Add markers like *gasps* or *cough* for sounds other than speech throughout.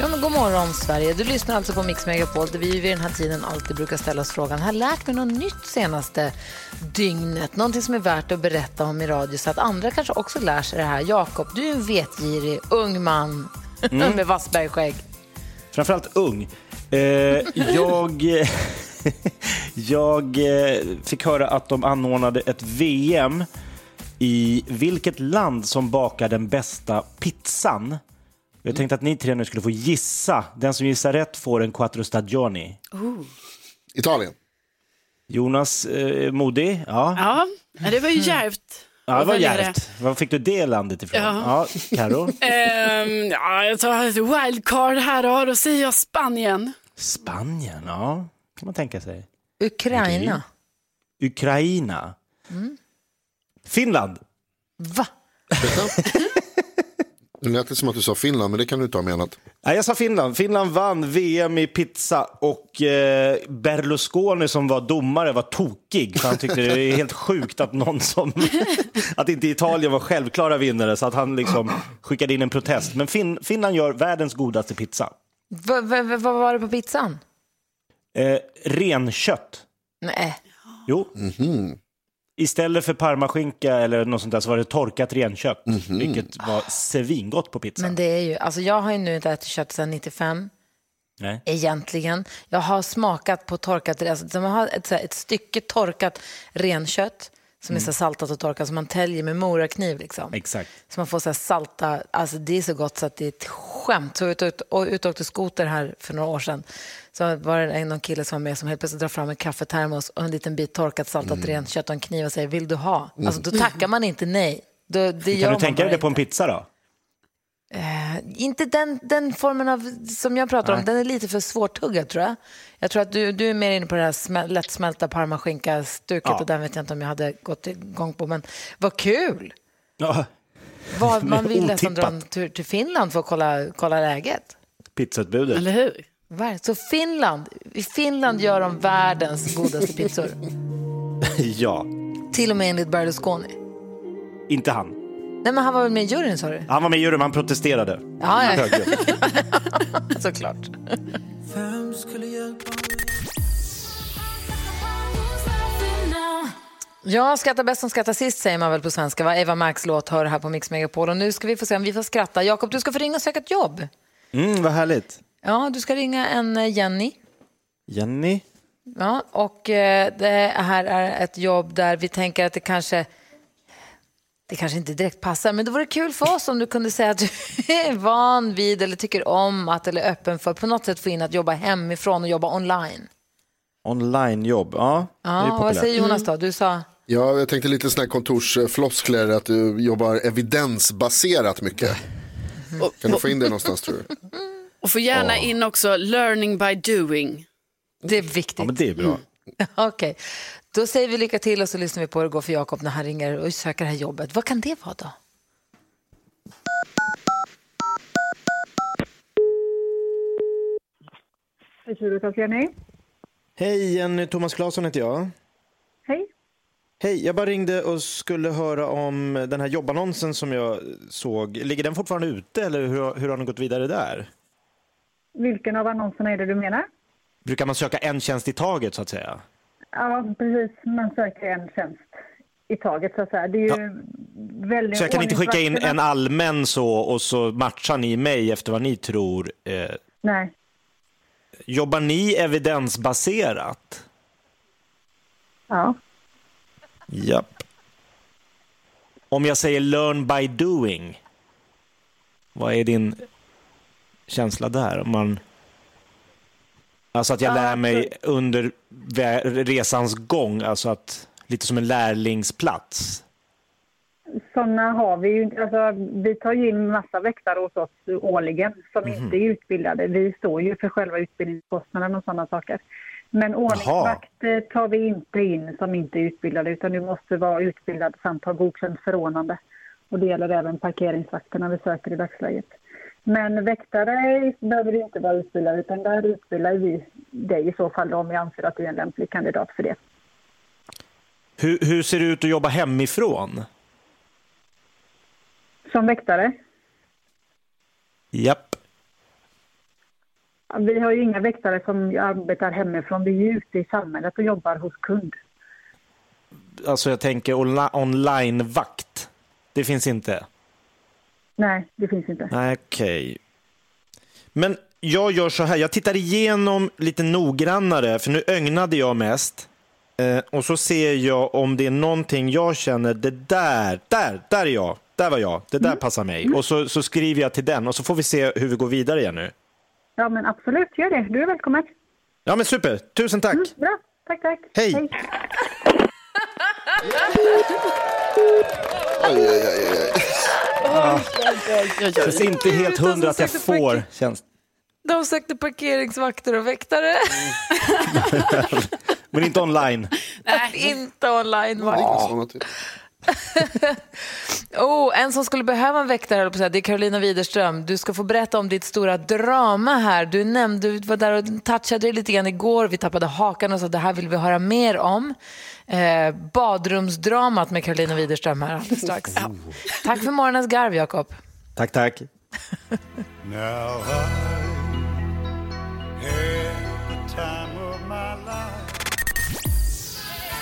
Ja, men god morgon, Sverige. Du lyssnar alltså på Mix Megapol där vi vid den här tiden alltid brukar ställa oss frågan har lärt mig något nytt senaste dygnet? Någonting som är värt att berätta om i radio så att andra kanske också lär sig det här. Jakob, du är en vetgirig ung man *laughs* Mm. med vassbergskägg. Framförallt ung. Eh, jag, *laughs* jag eh, fick höra att de anordnade ett VM i vilket land som bakar den bästa pizzan. Jag tänkte att ni tre nu skulle få gissa. Den som gissar rätt får en quattro stagioni. Italien. Jonas eh, modig. Ja. Ja, det var ju djärvt. ja, det var djärvt. Var fick du det landet ifrån? Ja. Ja, Karo. *laughs* Ehm, ja, jag tar ett wildcard här då. Då säger jag Spanien. Spanien, ja. kan man tänka sig. Ukraina. Ukraina. Finland. Va? *laughs* Nu lät det som att du sa Finland, men det kan du inte ha menat. Nej, jag sa Finland. Finland vann VM i pizza och eh, Berlusconi som var domare var tokig. För han tyckte det är helt sjukt att någon som... *laughs* att inte Italien var självklara vinnare så att han liksom skickade in en protest. Men fin Finland gör världens godaste pizza. Va, va, va, vad var det på pizzan? Eh, renkött. Nej. Jo. Istället för parmaskinka eller något sånt där så var det torkat renkött. Vilket var svingott på pizza. Men det är ju, alltså jag har ju nu inte ätit kött sedan 95. Nej. egentligen. Jag har smakat på torkat, alltså, de har ett, ett stycke torkat renkött som är så här saltat och torkat som man täljer med morakniv. Liksom. Exakt. Så man får så salta, alltså det är så gott så att det är ett skämt. Så ut, ut, åkte skoter här för några år sedan. Så var det en någon kille som var med som helt plötsligt drar fram en kaffetermos och en liten bit torkat saltat renkött och en kniv och säger vill du ha? Alltså då tackar man inte nej. Då, det gör Kan du tänka dig det på en pizza då? Inte den, den formen av som jag pratar om, den är lite för svårtuggad tror jag. Jag tror att du, du är mer inne på det här smäl, lättsmälta parmaskinka-stuket Ja. och den vet jag inte om jag hade gått igång på. Men vad kul! Ja, Vad, *laughs* man vill nästan dra en tur till Finland för att kolla, kolla läget. pizzautbudet. Eller hur? Så Finland, i Finland gör de världens godaste pizzor. *laughs* Ja, Till och med enligt Berlusconi. inte han. Nej men han var väl med i juryn sa du? Han var med i juryn, han protesterade. Ja, ja. *laughs* Såklart. Ja, skratta bäst som skrattar sist säger man väl på svenska. Va? Eva Max låt hör här på Mix Megapol. Och nu ska vi få se om vi får skratta. Jakob, du ska få ringa och söka ett jobb. Mm, vad härligt. Ja, du ska ringa en eh, Jenny. Jenny? Ja, och eh, det här är ett jobb där vi tänker att det kanske det kanske inte direkt passar, men det vore kul för oss om du kunde säga att du *laughs* är van vid eller tycker om att eller är öppen för på något sätt få in att jobba hemifrån och jobba online. Onlinejobb, ja. Ja, vad säger. Jonas då? Du sa... Ja, jag tänkte lite sådana här kontorsfloskler, att du jobbar evidensbaserat mycket. Kan du få in det någonstans tror du? *laughs* Och få gärna in också learning by doing. Det är viktigt. Ja, men det är bra. *laughs* Okej, då säger vi lycka till och så lyssnar vi på hur det går för Jakob när han ringer och söker det här jobbet. Vad kan det vara då? Hej Jenny, Thomas Claesson heter jag. Hej. Hej, jag bara ringde och skulle höra om den här jobbannonsen som jag såg. Ligger den fortfarande ute eller hur, hur har den gått vidare där? Vilken av annonserna är det du menar? Brukar man söka en tjänst i taget så att säga? Ja, precis. Man söker en tjänst i taget så att säga. Det är ju väldigt Så jag kan inte skicka in en allmän så och så matchar ni mig efter vad ni tror. Eh, Nej. jobbar ni evidensbaserat? Ja. Japp. Om jag säger learn by doing, vad är din känsla där? Om man... Alltså att jag lär mig under resans gång, alltså att lite som en lärlingsplats. Sådana har vi ju. Alltså, vi tar ju in massa väktare hos oss årligen som Mhm. inte är utbildade. Vi står ju för själva utbildningskostnaden och sådana saker. Men ordningsvakt eh, tar vi inte in som inte är utbildade utan du måste vara utbildad samt ha godkänt förordnande. Och det gäller även parkeringsvakterna vi söker i dagsläget. Men väktare behöver du inte vara utbildad utan där utbildar vi dig i så fall om vi anser att du är en lämplig kandidat för det. Hur, hur ser det ut att jobba hemifrån? Som väktare? Japp. Ja, Vi har ju inga väktare som arbetar hemifrån. Vi är ute i samhället och jobbar hos kund. Alltså jag tänker online-vakt. Det finns inte? Nej, det finns inte. Nej, okej. Men jag gör så här, jag tittar igenom lite noggrannare, för nu ögnade jag mest. Eh, och så ser jag om det är någonting jag känner, det där, där, där är jag, där var jag, det där passar mig. Och så, så skriver jag till den och så får vi se hur vi går vidare igen nu. Ja, men absolut, gör det. Du är välkommen. Ja men super, tusen tack. Bra, tack, tack. Hej. Oj, oj, oj, oj. Känns inte helt hundra att jag får tjänst. De sökte parkeringsvakter och väktare. *laughs* Men inte online. inte online. *laughs* Oh, en som skulle behöva en väktare, höll jag på att säga, det är Carolina Widerström. Du ska få berätta om ditt stora drama här. Du nämnde, du var där och touchade det lite grann igår. Vi tappade hakan och sa det här vill vi höra mer om. Eh, badrumsdramat med Carolina Widerström här alldeles strax. Tack för morgonens garv, Jakob. Tack, tack. Now I had the time of my life.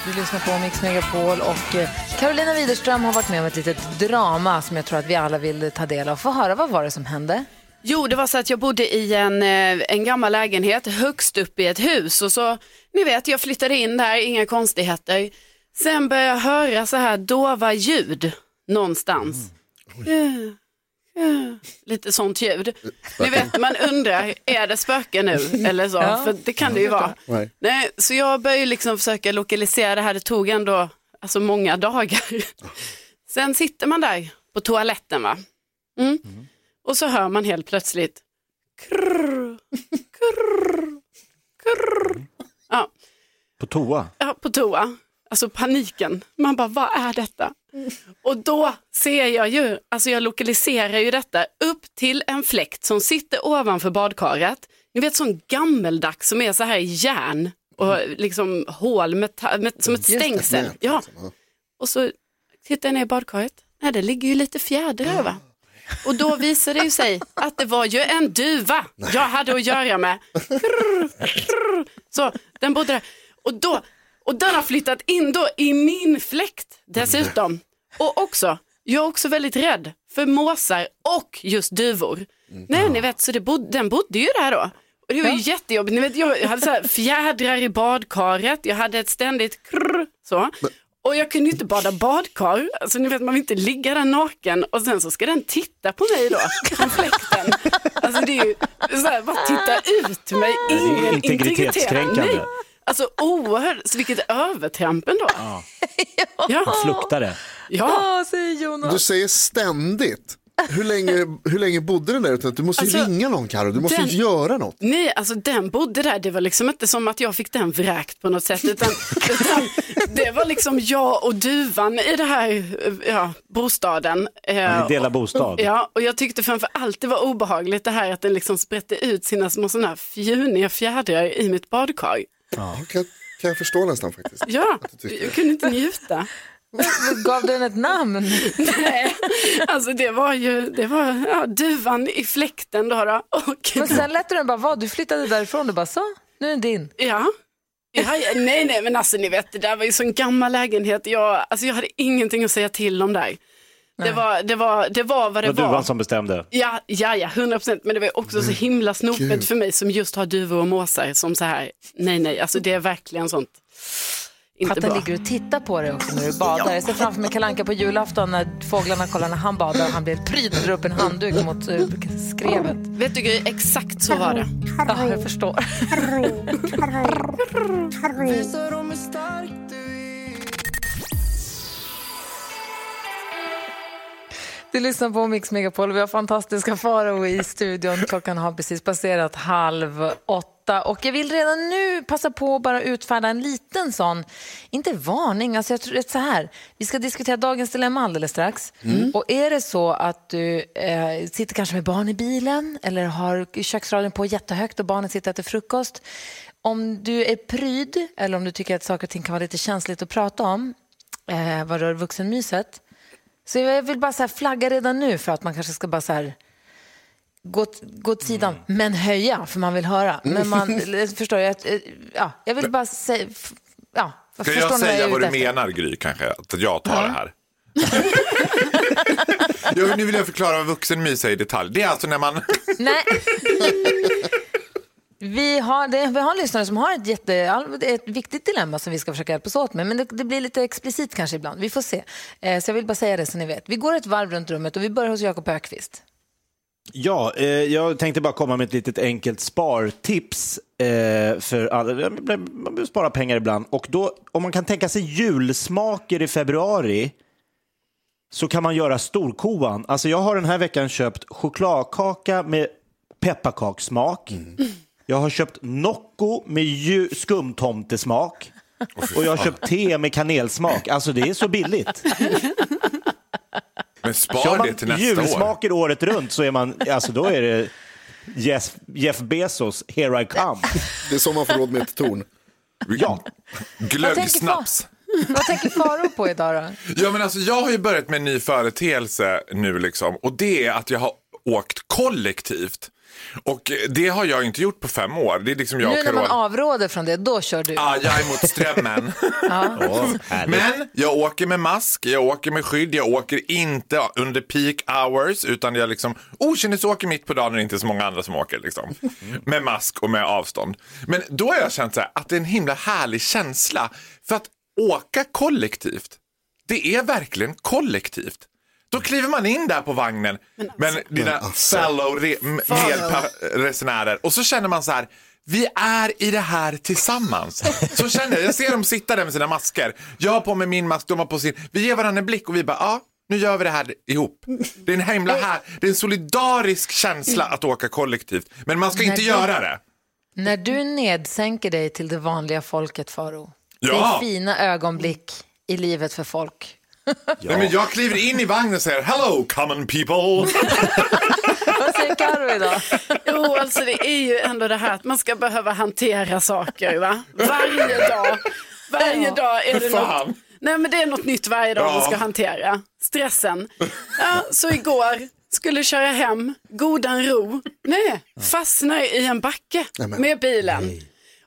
Du lyssnar på Mix Megapol och eh, Carolina Widerström har varit med om ett litet drama som jag tror att vi alla vill ta del av. Få höra, vad var det som hände? Jo, det var så att jag bodde i en, eh, en gammal lägenhet högst upp i ett hus och så, ni vet, jag flyttade in där, inga konstigheter. Sen började jag höra så här dova ljud någonstans. Eh, eh, Lite sånt ljud. Ni vet, man undrar, är det spöken nu eller så? För det kan det ju vara. Nej. Nej, så jag började liksom försöka lokalisera det här, det tog ändå alltså, många dagar. Sen sitter man där på toaletten va? Mm. Och så hör man helt plötsligt krrr, krrr, krrr. Ja, På toa? ja, på toa. Alltså paniken. Man bara, vad är detta? Och då ser jag ju, alltså jag lokaliserar ju detta upp till en fläkt som sitter ovanför badkaret. Ni vet sån gammeldags som är så här i järn och liksom hål med, med, som ett stängsel. Nät, Ja. liksom, ja. Och så tittar jag ner i badkaret. Nej, det ligger ju lite fjädrar va? Och då visade det ju sig att det var ju en duva jag hade att göra med. Så den bodde där. Och, då, och den har flyttat in då i min fläkt dessutom. Och också, jag är också väldigt rädd för måsar och just duvor. Nej, ni vet, så det bod, den bodde ju där då. Och det var ju jättejobbigt. Ni vet, jag hade så här fjädrar i badkaret, jag hade ett ständigt krrr, så. Och jag kunde ju inte bada badkar, alltså ni vet man vill inte ligga där naken och sen så ska den titta på mig då, från fläkten. Alltså det är ju så här, bara titta ut mig, ingen integritetskränkande. integritet. Nej. Alltså oerhört, så vilket övertramp ändå. Ja, Fluktar det? ja. Ja, säger Jonas. Du säger ständigt. Hur länge, hur länge bodde den där ute? Du måste ju Alltså, ringa någon Karo. du måste den- ju göra något. Nej, alltså den bodde där, det var liksom inte som att jag fick den vräkt på något sätt, utan, *laughs* utan det var liksom jag och duvan i det här ja, bostaden. Eh, Ni delar bostad? Ja, och jag tyckte framför allt det var obehagligt det här att den liksom sprätte ut sina små sådana här fjuniga fjädrar i mitt badkar. Ja, kan, kan jag förstå nästan faktiskt. Ja, du kunde inte njuta. Gav den ett namn? Nej, alltså det var ju, det var ja, duvan i fläkten då. då. Och, Men sen lät du den bara vara. Du flyttade därifrån. Du bara så, nu är den din. Ja. Ja, ja, nej, nej, men alltså ni vet, det där var ju så en gammal lägenhet. Jag, alltså, jag hade ingenting att säga till om där. Det var, det, var, det var vad det Det var var. duvan som bestämde? Ja, ja, ja, 100 procent. Men det var också så himla snopet för mig som just har duvor och måsar som så här, nej, nej, alltså det är verkligen sånt. Inte Att den bra. ligger och tittar på dig också när du badar. Jag ser framför mig Kalanka på julafton när fåglarna kollar när han badar och han blir pryd drar upp en handduk mot eh, skrevet. Vet du Gry, exakt så var det. Ja, jag förstår. Du lyssnar på Mix Megapol. Vi har fantastiska Farao i studion. Klockan har precis passerat halv åtta. Och jag vill redan nu passa på att bara utfärda en liten sån, inte varning, alltså jag tror så här. Vi ska diskutera dagens dilemma alldeles strax. Och är det så att du eh, sitter kanske med barn i bilen eller har köksradion på jättehögt och barnen sitter och äter frukost. Om du är pryd eller om du tycker att saker och ting kan vara lite känsligt att prata om eh, vad rör vuxenmyset. Så jag vill bara så flagga redan nu för att man kanske ska bara så här gå, gå åt sidan, men höja för man vill höra. Men man, *laughs* förstår jag, eh, ja, jag vill bara säga, ja, Ska jag säga är vad du efter? menar Gry kanske? Att jag tar det här. *laughs* jag, nu vill jag förklara vad vuxenmys är i detalj. Det är alltså när man... Nej. *laughs* Vi har, det, vi har en lyssnare som har ett, jätte, ett viktigt dilemma som vi ska försöka hjälpas åt med. Men det, det blir lite explicit kanske ibland. Vi får se. Eh, så jag vill bara säga det så ni vet. Vi går ett varv runt rummet och vi börjar hos Jakob Ökvist. Ja, eh, jag tänkte bara komma med ett litet enkelt spartips. Eh, för alla. Man behöver spara pengar ibland. Och då, om man kan tänka sig julsmaker i februari så kan man göra storkovan. Alltså jag har den här veckan köpt chokladkaka med pepparkakssmak. Jag har köpt Nocco med skumtomtesmak. Och jag har köpt te med kanelsmak. Alltså det är så billigt. Men Kör spar man det till nästa år. julsmaker året runt så är man, alltså då är det Jeff, Jeff Bezos, here I come. Det är så man får råd med ett torn. Ja, Glöggsnaps. Vad tänker Faro på idag då? Ja, men alltså, jag har ju börjat med en ny företeelse nu liksom, och det är att jag har åkt kollektivt. Och det har jag inte gjort på fem år. Det är liksom jag Nu när man avråder från det, då kör du. Ja, jag är mot strömmen. *laughs* *laughs* Härligt. Men jag åker med mask, jag åker med skydd, jag åker inte under peak hours utan jag liksom okynnesåker mitt på dagen när det inte är så många andra som åker. Liksom. Med mask och med avstånd. Men då har jag känt så här, att det är en himla härlig känsla. För att åka kollektivt, det är verkligen kollektivt. Då kliver man in där på vagnen med dina fellow re- medresenärer och så känner man så här, vi är i det här tillsammans. Så känner jag, jag ser dem sitta där med sina masker. Jag har på mig min mask, de har på sin. Vi ger varandra en blick och vi bara, ja, nu gör vi det här ihop. Det är en himla här, det är en solidarisk känsla att åka kollektivt. Men man ska inte göra det. När du nedsänker dig till det vanliga folket, Faro. Det är Ja. fina ögonblick i livet för folk. *laughs* Nej, men jag kliver in i vagnen och säger, hello common people. *laughs* Vad säger Karo idag? Jo, alltså det är ju ändå det här att man ska behöva hantera saker va? Varje dag. Varje dag är det något. Nej men det är något nytt varje dag man Ja. ska hantera. Stressen. Ja, så igår skulle köra hem, godan ro. Nej, fastnar i en backe med bilen.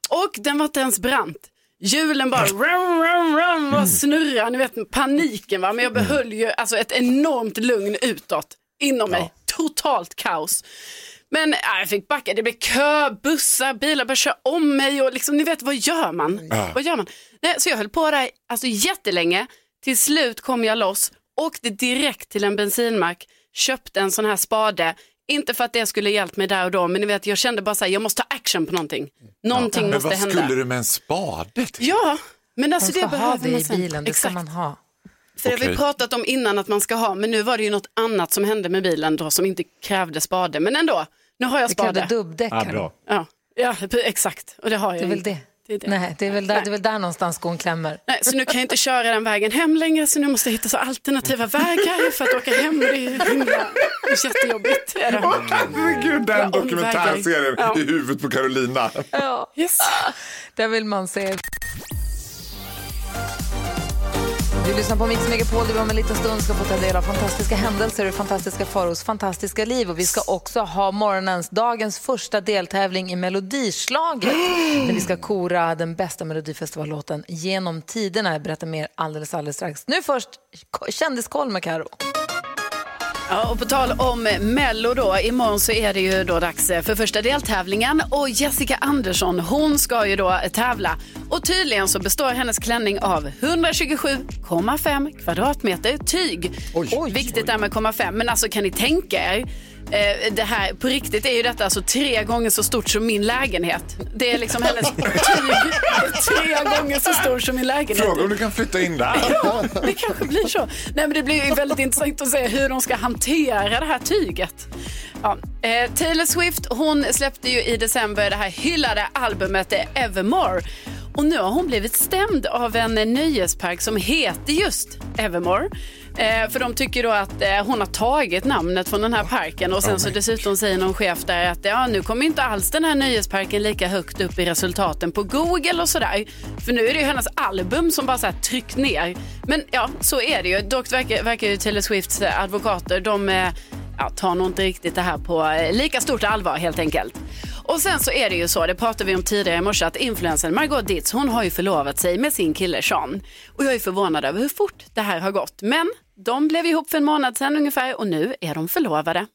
Och den var inte ens brant. Hjulen bara rum, rum, rum, och snurrar, ni vet paniken va. Men jag behöll ju alltså, ett enormt lugn utåt inom mig. Totalt kaos. Men ja, jag fick backa, det blev kö, bussar, bilar började köra om mig och liksom, ni vet vad gör man? Vad gör man? Nej, så jag höll på där alltså, jättelänge. Till slut kom jag loss, åkte direkt till en bensinmack, köpte en sån här spade. Inte för att det skulle hjälpt mig där och då, men ni vet, jag kände bara så här, jag måste ta action på någonting. Någonting Men måste vad hända. skulle du med en spade till? Ja, men Man alltså ska det behöver det man i bilen, det ska man ha. För det har vi pratat om innan att man ska ha, men nu var det ju något annat som hände med bilen då som inte krävde spade. Men ändå, nu har jag Det krävde spade. dubbdäck. Ja. Ja, ja, exakt. Och det har jag Det är väl det. Det är det. Nej, det är väl där, det är väl där någonstans skon klämmer. Nej, så nu kan jag inte köra den vägen hem längre så nu måste jag hitta så alternativa vägar för att åka hem. Det är himla det är jättejobbigt. Är det. Herregud, den Ja, dokumentärserien. Ja. i huvudet på Carolina. Yes. Där vill man se. Du lyssnar på Mix Megapol där vi om en liten stund ska få ta del av fantastiska händelser och fantastiska Faros fantastiska liv. Och vi ska också ha morgonens, dagens första deltävling i Melodislaget. *gasps* där vi ska kora den bästa Melodifestivallåten genom tiderna. Jag berättar mer alldeles, alldeles strax. Nu först kändiskoll med Karo. Ja, och på tal om Mello då, imorgon så är det ju då dags för första deltävlingen. Och Jessica Andersson hon ska ju då tävla. Och tydligen så består hennes klänning av 127,5 kvadratmeter tyg. Oj, Viktigt där med 0,5 men alltså kan ni tänka er Eh, det här, på riktigt är ju detta alltså tre gånger så stort som min lägenhet. Det är liksom hennes *laughs* tyg tre gånger så stor som min lägenhet. Fråga om du kan flytta in där. Ja, det kanske blir så. Nej, men det blir ju väldigt intressant att se hur de ska hantera det här tyget. Ja. Eh, Taylor Swift hon släppte ju i december det här hyllade albumet eh, Evermore. Och nu har hon blivit stämd av en nöjespark som heter just Evermore. Eh, för de tycker då att eh, hon har tagit namnet från den här parken och sen så dessutom säger någon chef där att ja, nu kommer inte alls den här nöjesparken lika högt upp i resultaten på Google och sådär. För nu är det ju hennes album som bara så här tryckt ner. Men ja, så är det ju. Dock verkar, verkar ju Taylor Swifts advokater, de eh, ja, tar nog inte riktigt det här på eh, lika stort allvar helt enkelt. Och sen så är det ju så, det pratade vi om tidigare i morse, att influensen Margot Ditz, hon har ju förlovat sig med sin kille Sean. Och jag är förvånad över hur fort det här har gått. Men de blev ihop för en månad sedan ungefär och nu är de förlovade.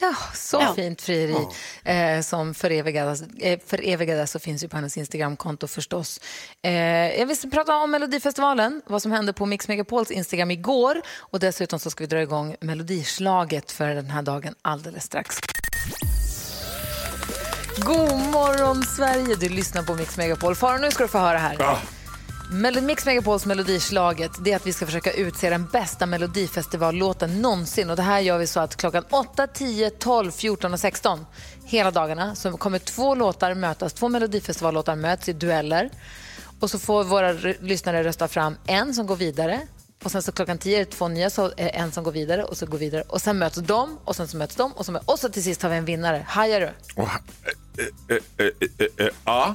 Ja, så Ja. fint frieri eh, som förevigades, eh, förevigades och finns ju på hennes Instagramkonto förstås. Eh, jag vill prata om Melodifestivalen, vad som hände på Mix Megapols Instagram igår och dessutom så ska vi dra igång Melodislaget för den här dagen alldeles strax. God morgon Sverige, du lyssnar på Mix Megapol. Farao, nu ska du få höra här. Mel- Mix Megapols melodislaget det är att vi ska försöka utse den bästa melodifestivallåten någonsin. Och det här gör vi så att klockan 8, 10, 12, 14 och 16 hela dagarna så kommer två låtar mötas. Två melodifestivallåtar möts i dueller. Och så får våra lyssnare rösta fram en som går vidare. Och sen så klockan 10 är det två nya, så är en som går vidare och så går vidare. Och sen möts de och sen så möts de och så, mö- och så till sist har vi en vinnare. Hajar du? Och, eh, eh, eh, eh, eh, ja.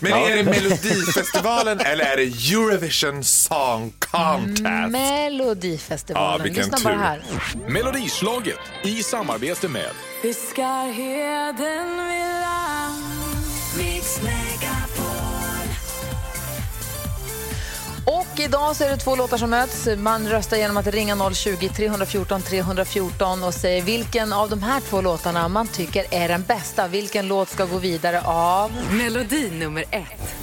Men är det Melodifestivalen eller är det Eurovision Song Contest? Melodifestivalen. Ja, vilken Lyssna bara tur. här. Melodislaget i samarbete med Och idag så är det två låtar som möts. Man röstar genom att ringa 020-314 314 och säger vilken av de här två låtarna man tycker är den bästa. Vilken låt ska gå vidare av... Melodi nummer ett.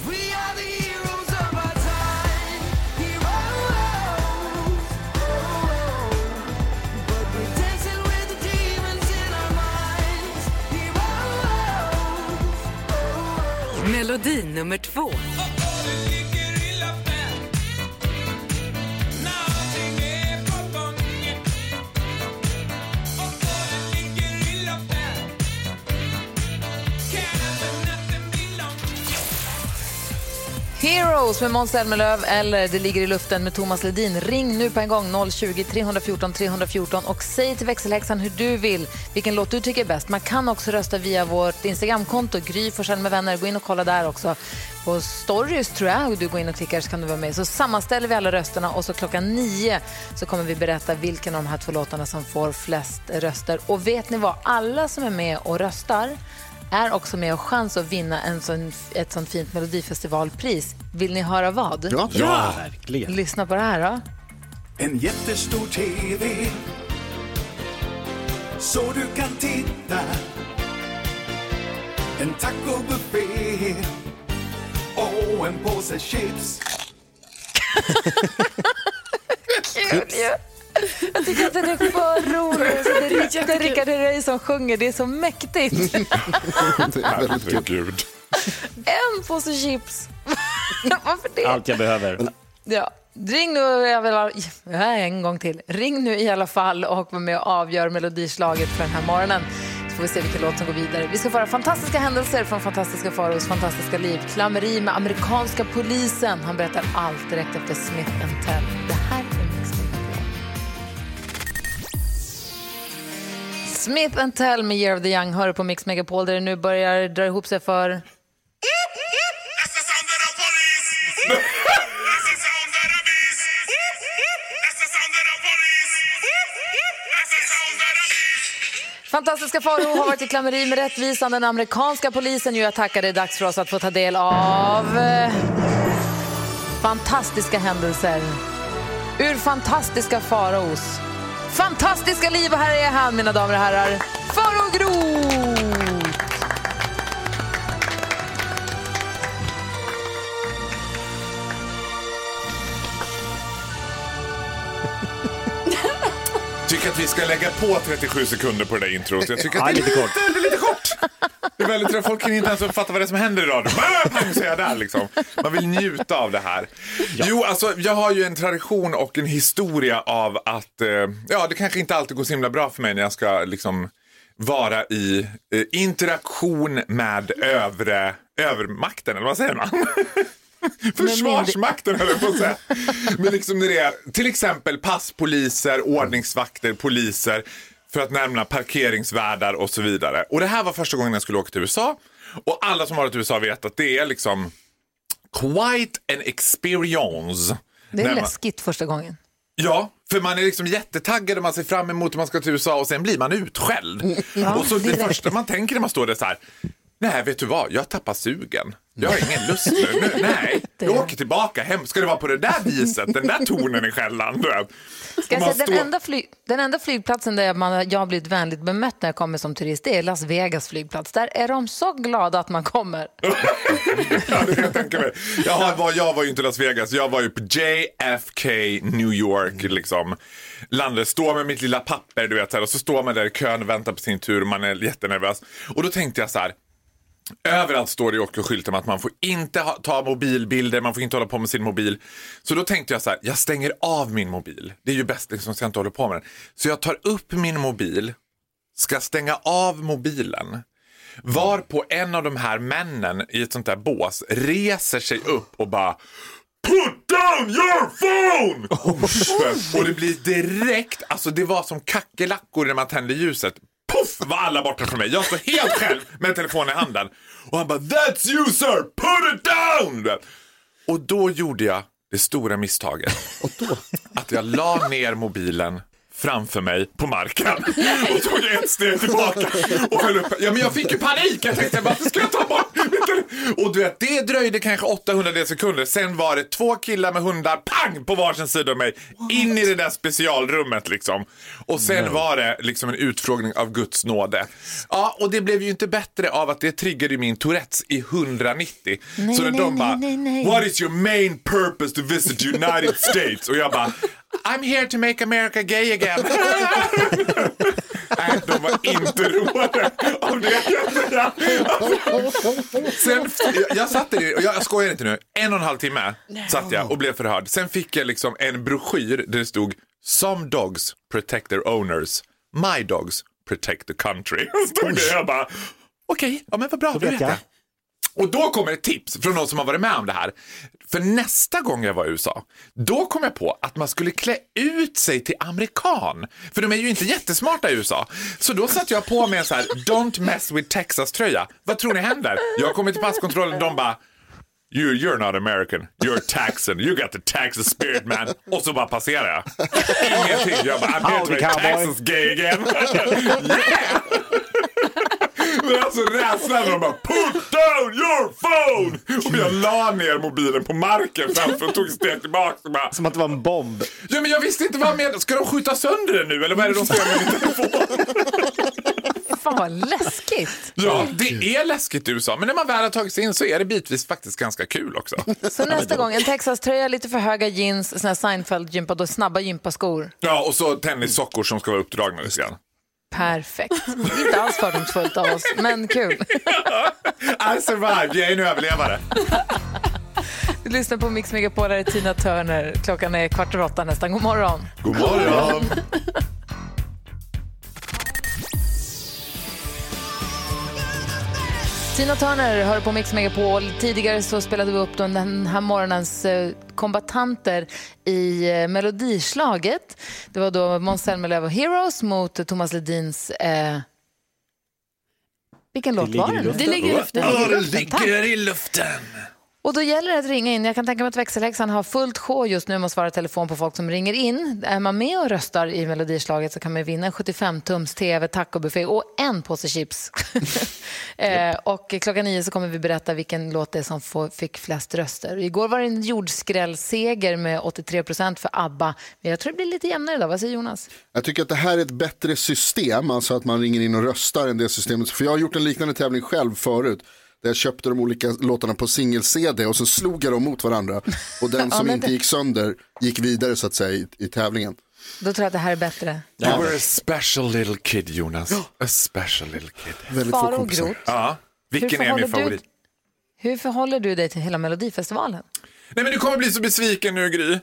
Melodi nummer två. Heroes med Måns Zelmerlöw eller Det ligger i luften med Thomas Ledin. Ring nu på en gång 020-314 314 och säg till växelhäxan hur du vill, vilken låt du tycker är bäst. Man kan också rösta via vårt Instagramkonto, Gry Forssell med vänner. Gå in och kolla där också. På stories tror jag, och du går in och klickar så kan du vara med. Så sammanställer vi alla rösterna och så klockan nio så kommer vi berätta vilken av de här två låtarna som får flest röster. Och vet ni vad? Alla som är med och röstar är också med och chans att vinna en sån, ett sånt fint melodifestivalpris. Vill ni höra vad? Ja. Ja, verkligen. Lyssna på det här då. En jättestor TV Så du kan titta En tacobuffé Och en påse chips *laughs* Kul ju! Jag tycker att den är för rolig. Så det är Rickard- Herrey som sjunger. Det är så mäktigt. Det är väldigt kul. Herregud. En påse chips. *laughs* Varför det? Allt jag behöver. Ja. Ring nu, jag vill en gång till. Ring nu i alla fall och var med och avgör melodislaget för den här morgonen. Så får vi se vilken låt som går vidare. Vi ska få höra fantastiska händelser från fantastiska Faros fantastiska liv. Klammeri med amerikanska polisen. Han berättar allt direkt efter Smith Tell. Det här Smith Tell med Year of the Young hör på Mix Megapol där det nu börjar dra ihop sig för Fantastiska Farao har varit i klammeri med rättvisan. Den amerikanska polisen ju attackar. Det är dags för oss att få ta del av eh, fantastiska händelser ur fantastiska Faraos fantastiska liv. Och här är han, mina damer och herrar, Farao Groth! Tycker att vi ska lägga på 37 sekunder på det där introt. Jag tycker Ja, att det är lite kort. Det är lite kort. Det är väldigt, folk kan inte ens uppfatta vad det är som händer i radion. Jag där liksom. Man vill njuta av det här. Jo, alltså jag har ju en tradition och en historia av att, eh, ja det kanske inte alltid går så himla bra för mig när jag ska liksom vara i eh, interaktion med övre, övermakten, eller vad säger man? *laughs* Försvarsmakten höll jag på att säga. Men liksom när det är till exempel passpoliser, ordningsvakter, poliser för att nämna parkeringsvärdar och så vidare. Och det här var första gången jag skulle åka till USA. Och alla som har varit i USA vet att det är liksom quite an experience. Det är man- läskigt första gången. Ja, för man är liksom jättetaggad och man ser fram emot att man ska till USA och sen blir man utskälld. och så det direkt. första man tänker när man står där så här, nej vet du vad, jag tappar sugen. Jag har ingen lust nu. nu *laughs* nej, jag åker tillbaka hem. Ska det vara på det där viset, den där tonen i skällan? du vet? Ska jag Man säga, den, enda fly, den enda flygplatsen där man, jag har blivit vänligt bemött när jag kommer som turist det är Las Vegas flygplats. Där är de så glada att man kommer. *laughs* Ja, det kan jag tänka mig. Jag var, jag var ju inte Las Vegas, jag var ju på JFK New York. Liksom. Landade, står med mitt lilla papper du vet, här, och så står man där i kön och väntar på sin tur och man är jättenervös. Och då tänkte jag så här, Överallt står det också skyltar om att man får inte ha, ta mobilbilder, man får inte hålla på med sin mobil. Så då tänkte jag så här, jag stänger av min mobil. Det är ju bäst liksom, så jag inte håller på med den. Så jag tar upp min mobil, ska stänga av mobilen. Var på en av de här männen i ett sånt där bås reser sig upp och bara Put down your phone! och det blir direkt, alltså det var som kackerlackor när man tände ljuset. Puff var alla borta från mig. Jag står helt själv med telefonen i handen. Och han bara That's you sir, put it down! Och då gjorde jag det stora misstaget. Att jag la ner mobilen framför mig på marken och tog ett steg tillbaka och höll upp. Ja, men jag fick ju panik. Jag tänkte bara, ska jag ta bort Och du vet, det dröjde kanske 800 sekunder. Sen var det två killar med hundar, pang, på varsin sida av mig. In i det där specialrummet liksom. Och sen var det liksom en utfrågning av Guds nåde. Ja, och det blev ju inte bättre av att det triggade min Tourettes i 190. Nej, Så när nej, de bara, nej, nej, nej. what is your main purpose to visit United States? Och jag bara, I'm here to make America gay again. Nej, de var inte roade av det. Sen, jag, jag satt i- och jag, jag skojar inte nu, en och en halv timme satt jag och blev förhörd. Sen fick jag liksom en broschyr där det stod Some dogs protect their owners, my dogs protect the country. *laughs* Stod det, jag bara, okej, ja men vad bra, då vet jag. Och då kommer ett tips från någon som har varit med om det här. För nästa gång jag var i USA, då kom jag på att man skulle klä ut sig till amerikan. För de är ju inte jättesmarta i USA. Så då satte jag på mig en så här Don't mess with Texas-tröja. Vad tror ni händer? Jag kommer till passkontrollen de bara You, you're not American, you're Texan, you got the Texas spirit man. Och så bara passerar jag. Ingenting. Jag bara, I'm here to make. Texas gay again. *laughs* yeah! Men alltså rädslan när de bara put down your phone! Och jag la ner mobilen på marken framför och tog ett steg tillbaka och bara Som att det var en bomb. Ja men jag visste inte vad med Ska de skjuta sönder den nu eller vad är det de ska göra med min telefon? Fan vad läskigt. Ja, det är läskigt i USA men när man väl har tagit sig in så är det bitvis faktiskt ganska kul också. Så nästa gång, en Texas-tröja, lite för höga jeans, såna här Seinfeld-gympa, då snabba gympaskor. Ja och så tennissockor som ska vara uppdragna lite grann. Perfekt. Inte alls fördomsfullt av oss, men kul. *laughs* I survived, jag är en överlevare. Du lyssnar på Mix Megapol, här är Tina Turner. Klockan är kvart över åtta nästan. God morgon. God morgon. Tina Turner hör på Mix Megapol. Tidigare så spelade vi upp den här morgonens eh, kombatanter i eh, Melodislaget. Det var då Måns Zelmerlöw och Heroes mot Thomas Ledins... Eh... Vilken låt var ligger i det? luften. Det ligger i luften. Det ligger i luften. Och då gäller det att ringa in. Jag kan tänka mig att växelhäxan har fullt sjå just nu med att svara telefon på folk som ringer in. Är man med och röstar i Melodislaget så kan man vinna en 75-tums tv, tacobuffé och en påse chips. *laughs* eh, och klockan nio så kommer vi berätta vilken låt det är som får, fick flest röster. Igår var det en jordskrällseger med 83 procent för ABBA. Men jag tror det blir lite jämnare idag. Vad säger Jonas? Jag tycker att det här är ett bättre system, alltså att man ringer in och röstar än det systemet. För jag har gjort en liknande tävling själv förut. Där jag köpte de olika låtarna på singel-CD och så slog jag dem mot varandra. Och den *laughs* Ja, som men inte det- gick sönder gick vidare så att säga i, i tävlingen. Då tror jag att det här är bättre. You were a special little kid Jonas. *gasps* A special little kid. Väldigt få Faro och kompisar. Groth, Ja, vilken Hur är min förhåller du- favorit? hur förhåller du dig till hela Melodifestivalen? Nej men du kommer bli så besviken nu Gry.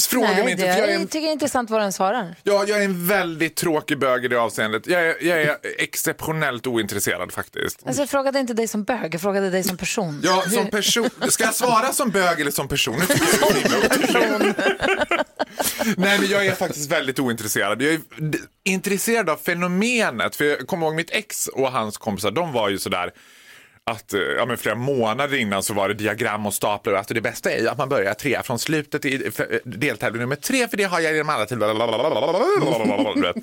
Fråga mig Nej, inte. det för jag, är jag tycker det är intressant vad den svarar. ja, jag är en väldigt tråkig bög i det avseendet. Jag är, jag är exceptionellt ointresserad faktiskt. Alltså, jag frågade inte dig som bög, jag frågade dig som person. Ja, som person. Ska jag svara som bög eller som person? Nu tycker jag. Nej, men jag är faktiskt väldigt ointresserad. Jag är intresserad av fenomenet. För jag kommer ihåg mitt ex och hans kompisar, de var ju sådär att eh, ja, men flera månader innan så var det diagram och staplar. Alltså det bästa är ju att man börjar tre från slutet i eh, deltävling nummer tre för det har jag genom alla *laughs* vet.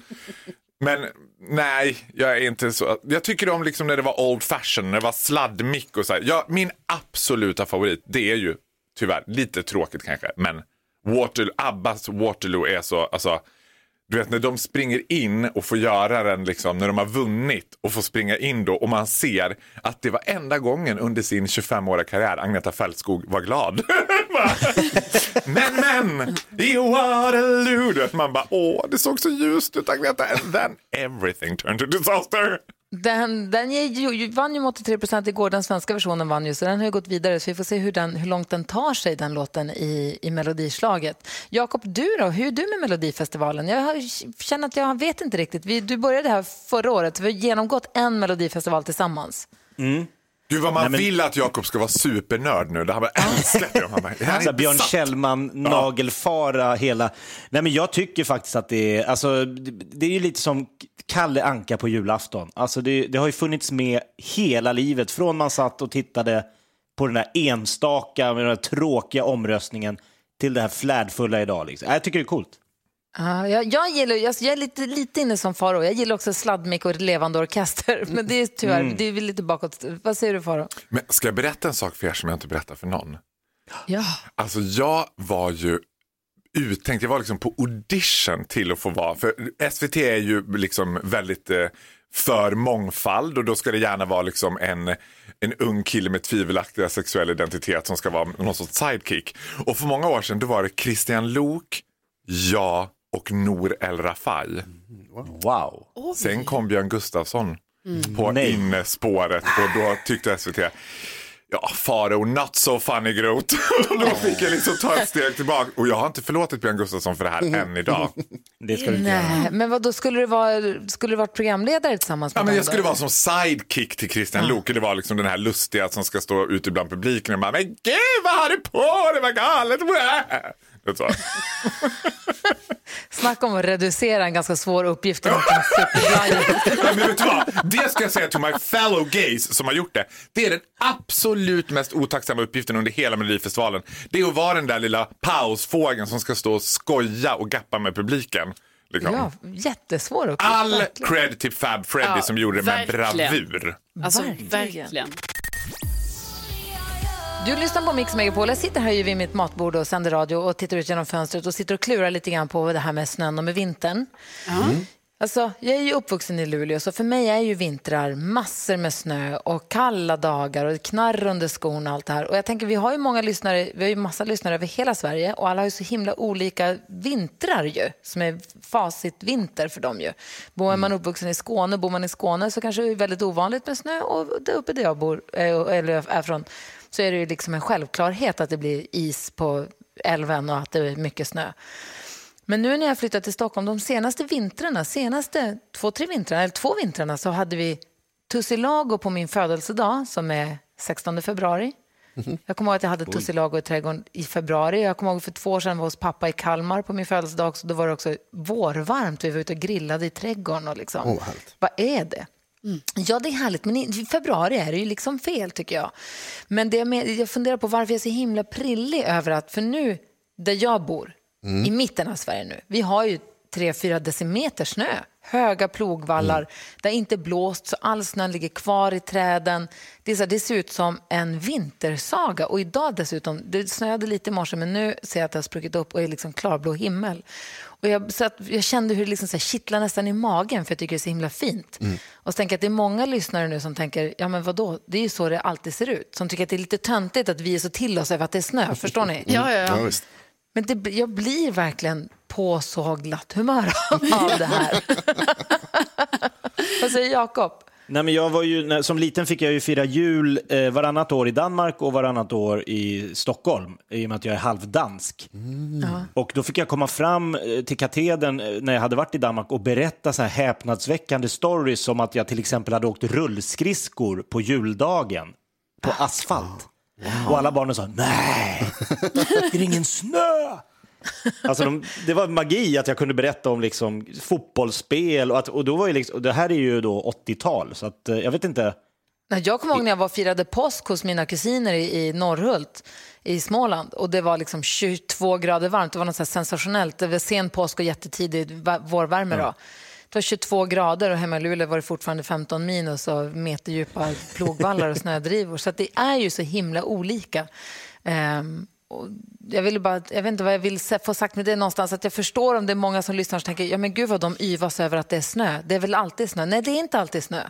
Men nej, jag är inte så. Jag tycker om liksom när det var old fashion, när det var sladdmick och så här. Ja, min absoluta favorit, det är ju tyvärr lite tråkigt kanske, men Waterloo, Abbas Waterloo är så, alltså du vet när de springer in och får göra den liksom när de har vunnit och får springa in då och man ser att det var enda gången under sin 25-åriga karriär Agneta Fältskog var glad. *laughs* Men men, i Waterloo. Du vet, Man bara åh det såg så ljust ut Agneta and then everything turned to disaster. Den, den ju, vann ju med 83 procent igår, den svenska versionen vann ju, så den har ju gått vidare. Så vi får se hur, den, hur långt den tar sig, den låten, i, i melodislaget. Jakob, du då? Hur är du med Melodifestivalen? Jag har, känner att jag vet inte riktigt. Vi, du började här förra året, vi har genomgått en Melodifestival tillsammans. Mm. Gud vad man Nej, men- vill att Jakob ska vara supernörd nu. Det här bara. Han bara, det här är Så här, Björn. Kjellman, nagelfara hela... Nej men jag tycker faktiskt att det är, alltså, det, det är ju lite som Kalle Anka på julafton. Alltså det, det har ju funnits med hela livet, från man satt och tittade på den där enstaka, med den där tråkiga omröstningen till det här flärdfulla idag. Liksom. Jag tycker det är coolt. Ja, jag, jag, gillar, jag, jag är lite, lite inne som Faro. Jag gillar också sladdmick och levande orkester. *laughs* Men det är tyvärr Mm. det är lite bakåt. Vad säger du Faro? Men ska jag berätta en sak för er som jag inte berättar för någon? Ja. Alltså jag var ju uttänkt, jag var liksom på audition till att få vara, för SVT är ju liksom väldigt eh, för mångfald och då ska det gärna vara liksom en, en ung kille med tvivelaktiga sexuell identitet som ska vara någon sorts sidekick. Och för många år sedan då var det Christian Lok, jag och Nour El Rafai. Wow. Sen kom Björn Gustafsson Mm. på Nej. innespåret och då tyckte SVT Ja, Faro, not so funny Groth. *laughs* Och då fick jag liksom ta ett steg tillbaka. Och jag har inte förlåtit Björn Gustafsson för det här än idag. *laughs* Det ska du inte göra. Nej, men vad då skulle du vara, skulle du vara programledare tillsammans med Ja, men jag skulle då? vara som sidekick till Christian Luuk. Det var liksom den här lustiga som ska stå ute bland publiken och bara, men gud vad har du på dig, vad galet. Det är så. Snacka om att reducera en ganska svår uppgift till *laughs* men vet du vad? Det ska jag säga till my fellow gays som har gjort det. Det är den absolut mest otacksamma uppgiften under hela Melodifestivalen. Det är att vara den där lilla pausfågeln som ska stå och skoja och gappa med publiken. Liksom. Ja, jättesvår uppgift. All verkligen. cred till Fab Freddy Ja, som gjorde det med verkligen. bravur. Alltså Verkligen. verkligen. Du lyssnar på Mix Megapol. Jag sitter här ju vid mitt matbord och sänder radio och tittar ut genom fönstret och sitter och klurar lite grann på det här med snön och med vintern. Alltså, jag är ju uppvuxen i Luleå, så för mig är ju vintrar massor med snö och kalla dagar och knarr under skorna och allt det här. Och jag tänker, vi har ju många lyssnare, vi har ju massa lyssnare över hela Sverige och alla har ju så himla olika vintrar ju, som är facitvinter för dem ju. Bor man uppvuxen i Skåne, bor man i Skåne så kanske det är väldigt ovanligt med snö och där uppe där jag bor, eh, eller är från, så är det ju liksom en självklarhet att det blir is på älven och att det är mycket snö. Men nu när jag flyttat till Stockholm, de senaste vintrarna, senaste två, tre vintrarna, eller två vintrarna så hade vi tussilago på min födelsedag som är 16 februari. Jag kommer ihåg att jag hade tussilago i trädgården i februari. Jag kommer ihåg för två år sedan var hos pappa i Kalmar på min födelsedag. Så då var det också vårvarmt. Vi var ute och grillade i trädgården. Och liksom. Härligt. Vad är det? Ja, det är härligt, men i februari är det ju liksom fel tycker jag. Men det jag, med, jag funderar på varför jag är så himla prillig över att, för nu där jag bor, i mitten av Sverige nu, vi har ju 3-4 decimeter snö. Höga plogvallar, där inte blåst så all snön ligger kvar i träden. Det, är så det ser ut som en vintersaga. Och idag dessutom, det snöade lite i morse men nu ser jag att det har spruckit upp och är liksom klarblå himmel. Och jag, så att jag kände hur det liksom så här kittlar nästan i magen för jag tycker det är så himla fint. Och så tänker jag att det är många lyssnare nu som tänker, ja men vadå, det är ju så det alltid ser ut. Som tycker att det är lite töntigt att vi är så till oss över att det är snö, förstår ni? *laughs* Ja, ja, Ja, ja. visst. Men det, jag blir verkligen på så glatt humör av det här. *laughs* Vad säger Jakob? Nej, men jag var ju, när, som liten fick jag ju fira jul eh, varannat år i Danmark och varannat år i Stockholm i och med att jag är halvdansk. Ja. Och då fick jag komma fram eh, till katedern eh, när jag hade varit i Danmark och berätta så här häpnadsväckande stories som att jag till exempel hade åkt rullskridskor på juldagen på asfalt. Och alla barnen sa nej, det är ingen snö. Alltså de, det var magi att jag kunde berätta om liksom fotbollsspel och, att, och då var ju liksom, och det här är ju då 80-tal så att eh, jag vet inte. Nej, Jag kommer ihåg när jag var firade påsk hos mina kusiner i, i Norrhult i Småland och det var liksom 22 grader varmt. Det var något så sensationellt. Det var sen påsk och jättetidig vårvärme då. Det var 22 grader och hemma i Luleå var det fortfarande 15 minus och meterdjupa plogvallar och *laughs* snödrivor. Så det är ju så himla olika. Ehm, och jag, vill bara, jag vet inte vad jag vill få sagt med det någonstans. Att jag förstår om det är många som lyssnar och tänker ja men gud vad de yvas över att det är snö. Det är väl alltid snö? Nej, det är inte alltid snö.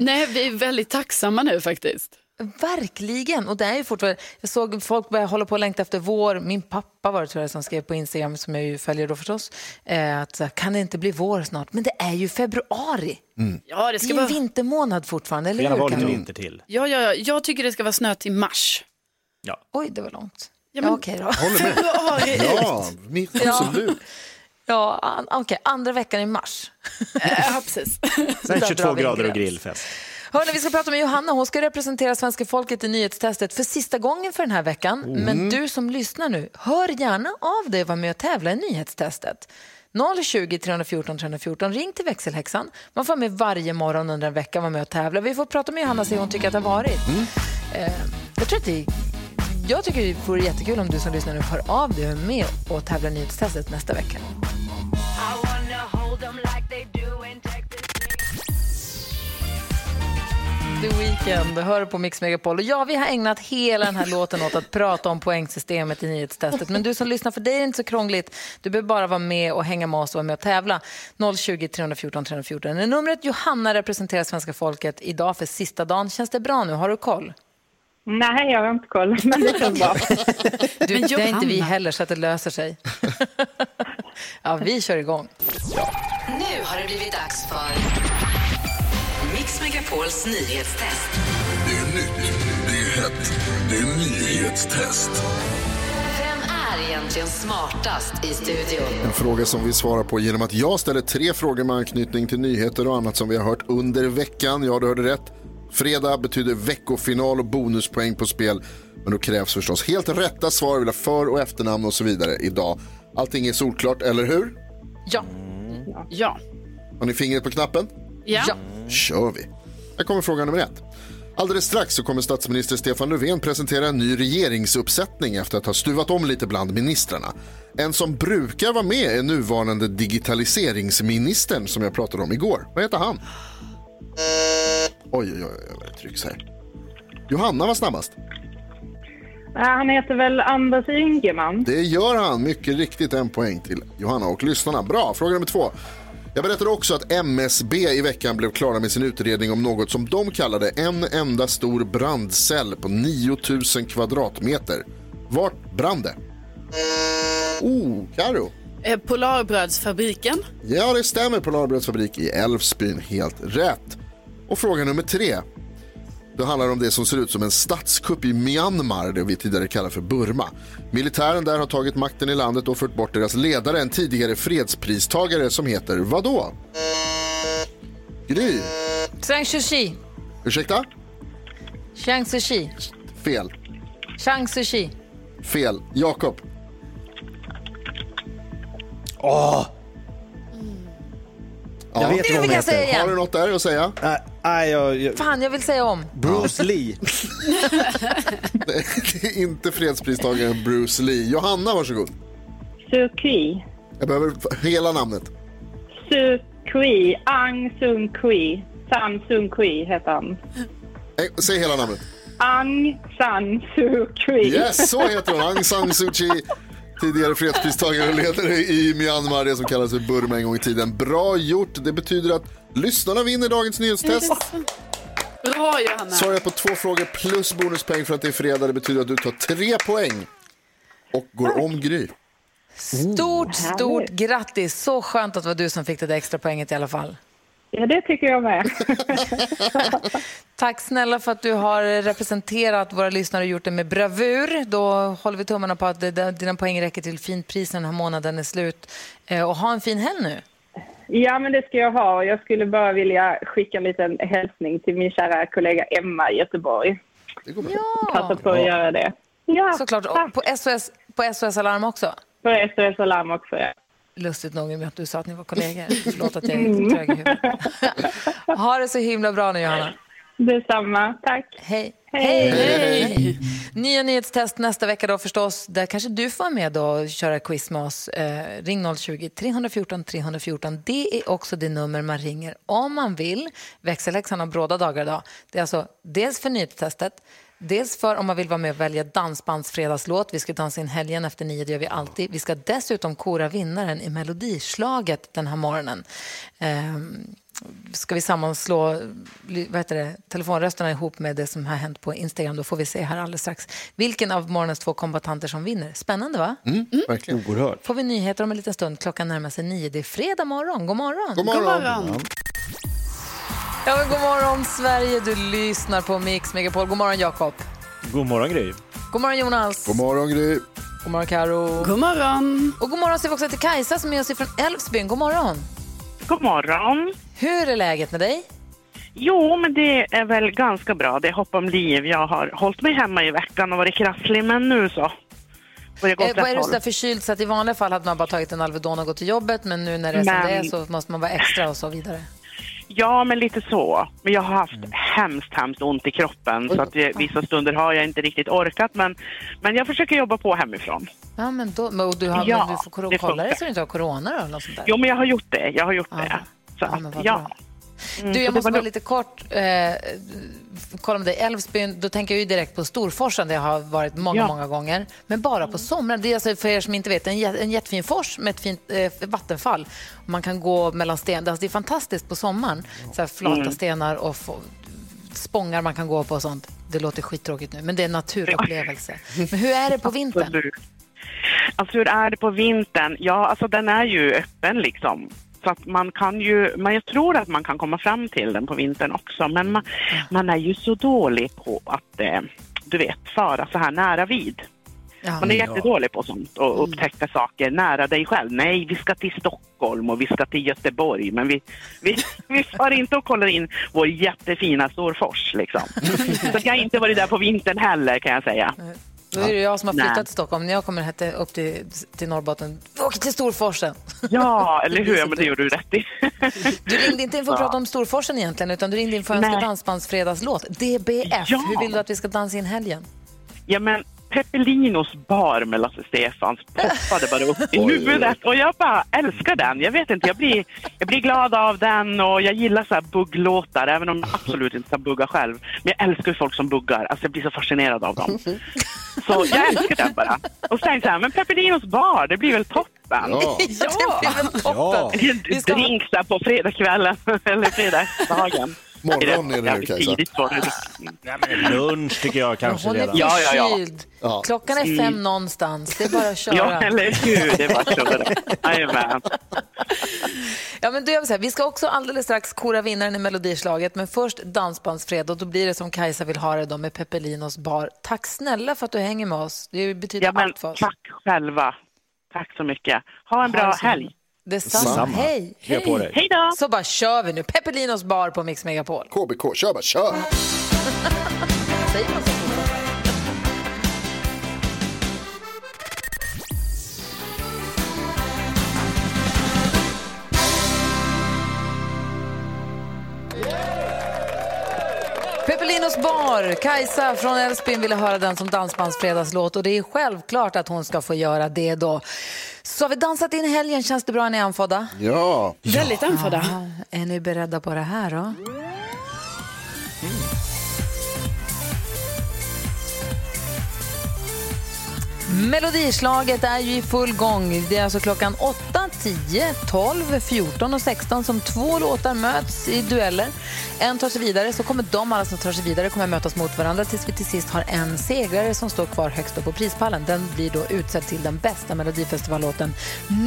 Nej, vi är väldigt tacksamma nu faktiskt. Verkligen. Och det är ju fortfarande, jag såg folk börja hålla på och längta efter vår. Min pappa var det tror jag som skrev på Instagram, som jag ju följer då förstås, eh, att kan det inte bli vår snart? Men det är ju februari. Ja, det Det ska är ju vara... vintermånad fortfarande, eller Gärna hur? vara lite Karo? vinter till. Ja, ja, ja, jag tycker det ska vara snö till mars. Oj, det var långt. Ja, Ja, men- Okej då. Håller med. Februari ut. Ja, mitt, absolut. Ja, an- okej, andra veckan i mars. Ja, precis. *laughs* Sen Där 22 drar vi en grader och grillfest. Hörrni, vi ska prata med Johanna. Hon ska representera svenska folket i nyhetstestet för sista gången för den här veckan. Men du som lyssnar nu, hör gärna av dig och var med och tävla i nyhetstestet. 020 314 314. Ring till växelhäxan. Man får med varje morgon under en vecka vara med och tävla. Vi får prata med Johanna och se hur hon tycker att det har varit. Eh, jag, tror att det, jag tycker det vore jättekul om du som lyssnar nu hör av dig och är med och tävlar i nyhetstestet nästa vecka. The Weeknd, hör på Mix Megapol. Och ja, vi har ägnat hela den här låten åt att prata om poängsystemet i nyhetstestet. Men du som lyssnar, för dig är det inte så krångligt. Du behöver bara vara med och hänga med oss och vara med och tävla. 020 314 314 numret. Johanna representerar svenska folket idag för sista dagen. Känns det bra nu? Har du koll? Nej, jag har inte koll, *laughs* men det känns bra. Du, Men det är inte vi heller, så att det löser sig. *laughs* ja, vi kör igång. Nu har det blivit dags för Mix Megapols nyhetstest. Det är nytt, det är hett, det är nyhetstest. Vem är egentligen smartast i studion? En fråga som vi svarar på genom att jag ställer tre frågor med anknytning till nyheter och annat som vi har hört under veckan. Ja, du hörde rätt. Fredag betyder veckofinal och bonuspoäng på spel. Men då krävs förstås helt rätta svar, vi vill ha för och efternamn och så vidare idag. Allting är solklart, eller hur? Ja. Ja. Har ni fingret på knappen? Ja. Ja. kör vi. Här kommer fråga nummer ett. Alldeles strax så kommer statsminister Stefan Löfven presentera en ny regeringsuppsättning efter att ha stuvat om lite bland ministrarna. En som brukar vara med är nuvarande digitaliseringsministern som jag pratade om igår. Vad heter han? Oj, oj, oj, vad det trycks här. Johanna var snabbast. Han heter väl Anders Ygeman. Det gör han, mycket riktigt en poäng till Johanna och lyssnarna. Bra, fråga nummer två. Jag berättade också att MSB i veckan blev klara med sin utredning om något som de kallade en enda stor brandcell på 9000 kvadratmeter. Vart brann det? Oh, Karo. Eh, Polarbrödsfabriken. Ja, det stämmer. Polarbrödsfabrik i Älvsbyn. Helt rätt. Och fråga nummer tre. Då handlar det om det som ser ut som en statskupp i Myanmar, det vi tidigare kallade för Burma. Militären där har tagit makten i landet och fört bort deras ledare, en tidigare fredspristagare som heter vadå? Gry. Zhang Sushi. Ursäkta? Zhang Sushi. Fel. Zhang Sushi. Fel. Jakob. Åh! Ja. Jag vet Nu vad hon säga heter. igen. Har du något där att säga? Nej, nej, jag, jag, Fan, jag vill säga om. Bruce Lee. *laughs* Det är inte fredspristagaren Bruce Lee. Johanna, varsågod. Suu Jag behöver hela namnet. Suu Kyi. Aung Sung Kyi. San Sung Kyi heter han. Eh, Säg hela namnet. Aung San Suu Kyi. Yes, så heter hon. Aung San Suu Kyi. Tidigare fredspristagare och ledare i Myanmar, det som kallas för Burma en gång i tiden. Bra gjort. Det betyder att lyssnarna vinner dagens nyhetstest. Bra Johanna. Svarar jag på två frågor plus bonuspoäng för att det är fredag. Det betyder att du tar tre poäng och går om Gry. Stort, stort grattis. Så skönt att det var du som fick det där extra poänget i alla fall. Ja, det tycker jag med. *laughs* Tack snälla för att du har representerat våra lyssnare och gjort det med bravur. Då håller vi tummarna på att det- dina poäng räcker till fint pris när den här månaden är slut. Eh, Och ha en fin helg nu. Ja, men det ska jag ha. Jag skulle bara vilja skicka en liten hälsning till min kära kollega Emma i Göteborg. Passa på att göra det. Ja, Såklart. Och på SOS, på SOS Alarm också. På SOS Alarm också, ja. Lustigt nog med att du sa att ni var kollegor. *laughs* Förlåt att jag är trög i huvudet. *laughs* ha det så himla bra nu, Johanna. Detsamma. Tack. Hej. Hej. Hej. Nya nyhetstest nästa vecka då förstås. Där kanske du får vara med då och köra quiz med oss. Eh, ring 020-314 314. Det är också det nummer man ringer om man vill. Växelläxan har bråda dagar idag. Det är alltså dels för nyhetstestet, dels för om man vill vara med och välja dansbandsfredagslåt. Vi ska dansa in helgen efter nio, det gör vi alltid. Vi ska dessutom kora vinnaren i Melodislaget den här morgonen. Ehm, ska vi sammanslå vad heter det, telefonrösterna ihop med det som har hänt på Instagram. Då får vi se här alldeles strax vilken av morgonens två kombatanter som vinner. Spännande va? Mm, verkligen. Oerhört. Får vi nyheter om en liten stund. Klockan närmar sig nio. Det är fredag morgon. God morgon. God morgon. Ja, men god morgon Sverige. Du lyssnar på Mix Megapol. God morgon Jakob. God morgon, Gry. God morgon Jonas. God morgon Gry. God morgon Karo. God morgon. Och god morgon säger vi också till Kajsa som är oss från Älvsbyn. God morgon. God morgon. Hur är läget med dig? Jo, men det är väl ganska bra. Det är hopp om liv. Jag har hållit mig hemma i veckan och varit krasslig, men nu så. Eh, vad är du så där förkyld så att i vanliga fall hade man bara tagit en Alvedon och gått till jobbet men nu när det är som Men- det är så måste man vara extra och så vidare. Ja, men lite så. Men jag har haft hemskt, hemskt ont i kroppen. Så att vissa stunder har jag inte riktigt orkat. Men, men jag försöker jobba på hemifrån. Ja, men då, men du, har, Ja, men du får kolla det så du inte har corona då, eller något sånt där. Jo, men jag har gjort det. Jag har gjort det. Så Ja, att, ja. Mm, Du, jag måste bara lite kort eh, kolla med dig. Älvsbyn, då tänker jag ju direkt på Storforsen där jag har varit många, Ja. många gånger. Men bara på somrarna. Det är alltså för er som inte vet en, en jättefin fors med ett fint eh, vattenfall. Man kan gå mellan stenar. Alltså, det är fantastiskt på sommaren. Så här flata Mm. stenar och spångar man kan gå på och sånt. Det låter skittråkigt nu, men det är en naturupplevelse. Men hur är det på *laughs* vintern? Absolut. Alltså hur är det på vintern? Ja, alltså den är ju öppen liksom. Så att man kan ju, men jag tror att man kan komma fram till den på vintern också. Men man, man är ju så dålig på att, eh, du vet, fara så här nära vid. Man är jättedålig på sånt och upptäcka saker nära dig själv. Nej, vi ska till Stockholm och vi ska till Göteborg, men vi, vi, *laughs* vi far inte och kollar in vår jättefina Storfors liksom. *laughs* Så jag har inte varit där på vintern heller kan jag säga. Då är det jag som har flyttat Nej. till Stockholm. När jag kommer hette upp till, till Norrbotten, åker till Storforsen. Ja, *laughs* eller hur? Men det gjorde du rätt i. *laughs* Du ringde inte in för att Ja. prata om Storforsen egentligen, utan du ringde in för att önska dansbandsfredagslåt. DBF, Ja. hur vill du att vi ska dansa in helgen? Ja, men Peppelinos bar med Lasse Stefans poppade bara upp i huvudet och jag bara älskar den. Jag vet inte, jag blir, jag blir glad av den och jag gillar så här bugglåtar även om jag absolut inte kan bugga själv. Men jag älskar folk som buggar, alltså jag blir så fascinerad av dem. Så jag älskar den bara. Och sen så här, men Peppelinos bar, det blir väl toppen? Ja. *laughs* det blir väl toppen. En drink där på fredagskvällen *laughs* eller fredagsdagen. Morgon är det nu, Kajsa. tidigt var det. Lunch tycker jag kanske Hon är redan. Ja, ja, ja. Klockan är fem någonstans. Det är bara att köra. Ja, eller hur? Det var så. Jajamän. Ja, men då gör vi så här. Vi ska också alldeles strax kora vinnaren i Melodislaget, men först Dansbandsfred och då blir det som Kajsa vill ha det då med Peppelinos bar. Tack snälla för att du hänger med oss. Det betyder Ja, men allt för oss. tack själva. Tack så mycket. Ha en Ha bra helg. Detsamma. Detsamma. Hej. Krya på dig. Hej då! Så bara kör vi nu. Peppelinos bar på Mix Megapol. KBK, kör bara, kör! *laughs* Säger man så Peppelinos bar. Kajsa från Älvsbyn ville höra den som dansbandsfredagslåt och det är självklart att hon ska få göra det då. Så har vi dansat in helgen. Känns det bra? Är ni andfådda? Ja, Väldigt andfådda. Ja, är ni beredda på det här då? Melodislaget är ju i full gång. Det är alltså klockan 8, 10, 12, 14 och 16 som två låtar möts i dueller. En tar sig vidare, så kommer de alla som tar sig vidare kommer mötas mot varandra tills vi till sist har en segrare som står kvar högst upp på prispallen. Den blir då utsedd till den bästa Melodifestivallåten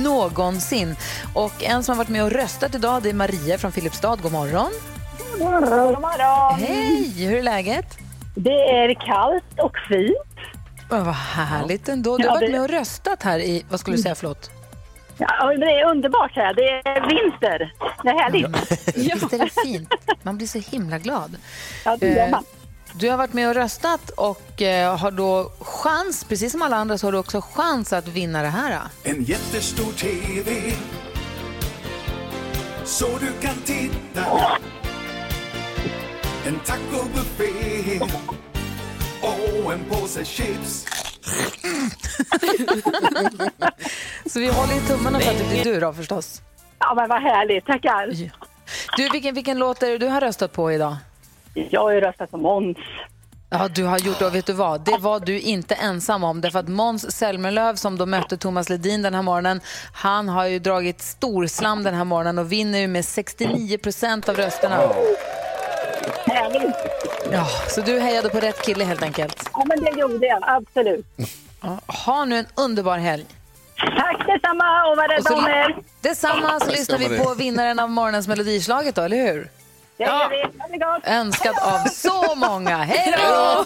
någonsin. Och en som har varit med och röstat idag det är Maria från Filipstad. God morgon. God morgon. God morgon. Hej, hur är läget? Det är kallt och fint. Oh, vad härligt ändå. Du Ja, har varit det- med och röstat här i, vad skulle du säga, förlåt? Ja, det är underbart här. Det är vinter. Det är härligt. *laughs* Visst är det fint? Man blir så himla glad. Ja, det gör Eh, man. Du har varit med och röstat och eh, har då chans, precis som alla andra, så har du också chans att vinna det här. En jättestor TV Så du kan titta En tacobuffé Och en påse chips *laughs* Så vi håller i tummarna för att det blir du då förstås. Ja, men vad härligt. Tackar. Du, vilken, vilken låt är det du har röstat på idag? Jag har ju röstat på Måns. Ja, du har gjort det. Och vet du vad? Det var du inte ensam om. Därför att Måns Zelmerlöw som då mötte Thomas Ledin den här morgonen, han har ju dragit storslam den här morgonen och vinner ju med 69 procent av rösterna. Ja, så du hejade på rätt kille helt enkelt. Ja, men det gjorde jag. Absolut. Ja, ha nu en underbar helg. Tack detsamma och var rädda så- om er. Detsamma så lyssnar vi på vinnaren av morgonens melodislaget då, eller hur? Det gott. Önskad av så många. Hej då!